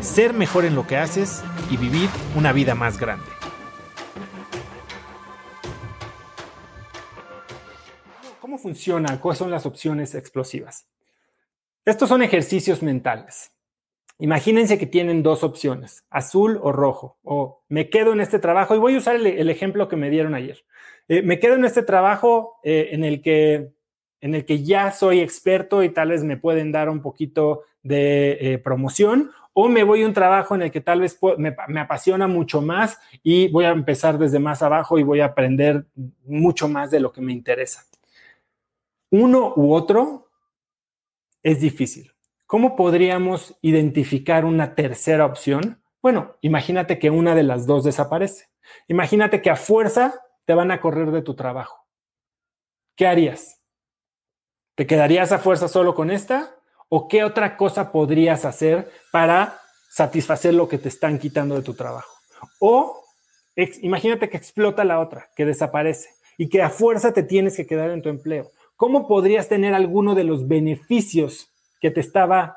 ser mejor en lo que haces y vivir una vida más grande. ¿Cómo funciona? ¿Cuáles son las opciones explosivas? Estos son ejercicios mentales. Imagínense que tienen dos opciones, azul o rojo, o me quedo en este trabajo, y voy a usar el, ejemplo que me dieron ayer. Eh, me quedo en este trabajo eh, en, el que, en el que ya soy experto y tal vez me pueden dar un poquito de eh, promoción, o me voy a un trabajo en el que tal vez me, me, apasiona mucho más y voy a empezar desde más abajo y voy a aprender mucho más de lo que me interesa. Uno u otro es difícil. ¿Cómo podríamos identificar una tercera opción? Bueno, imagínate que una de las dos desaparece. Imagínate que a fuerza te van a correr de tu trabajo. ¿Qué harías? ¿Te quedarías a fuerza solo con esta? ¿O qué otra cosa podrías hacer para satisfacer lo que te están quitando de tu trabajo? O imagínate que explota la otra, que desaparece y que a fuerza te tienes que quedar en tu empleo. ¿Cómo podrías tener alguno de los beneficios que te estaba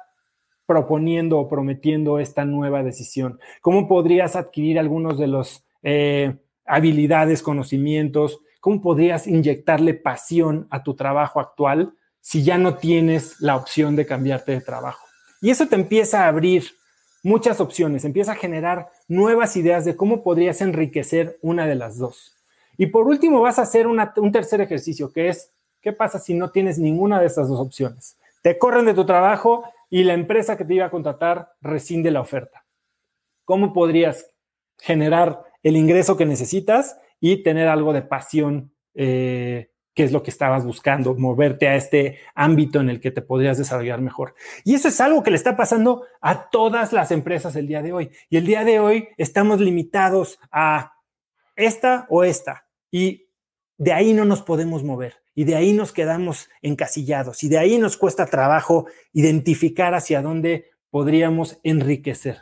proponiendo o prometiendo esta nueva decisión? ¿Cómo podrías adquirir algunos de los eh, habilidades, conocimientos? ¿Cómo podrías inyectarle pasión a tu trabajo actual si ya no tienes la opción de cambiarte de trabajo. Y eso te empieza a abrir muchas opciones, empieza a generar nuevas ideas de cómo podrías enriquecer una de las dos. Y por último vas a hacer un tercer ejercicio, que es, ¿qué pasa si no tienes ninguna de estas dos opciones? Te corren de tu trabajo y la empresa que te iba a contratar rescinde la oferta. ¿Cómo podrías generar el ingreso que necesitas y tener algo de pasión eh, qué es lo que estabas buscando, moverte a este ámbito en el que te podrías desarrollar mejor. Y eso es algo que le está pasando a todas las empresas el día de hoy. Y el día de hoy estamos limitados a esta o esta. Y de ahí no nos podemos mover. Y de ahí nos quedamos encasillados. Y de ahí nos cuesta trabajo identificar hacia dónde podríamos enriquecer.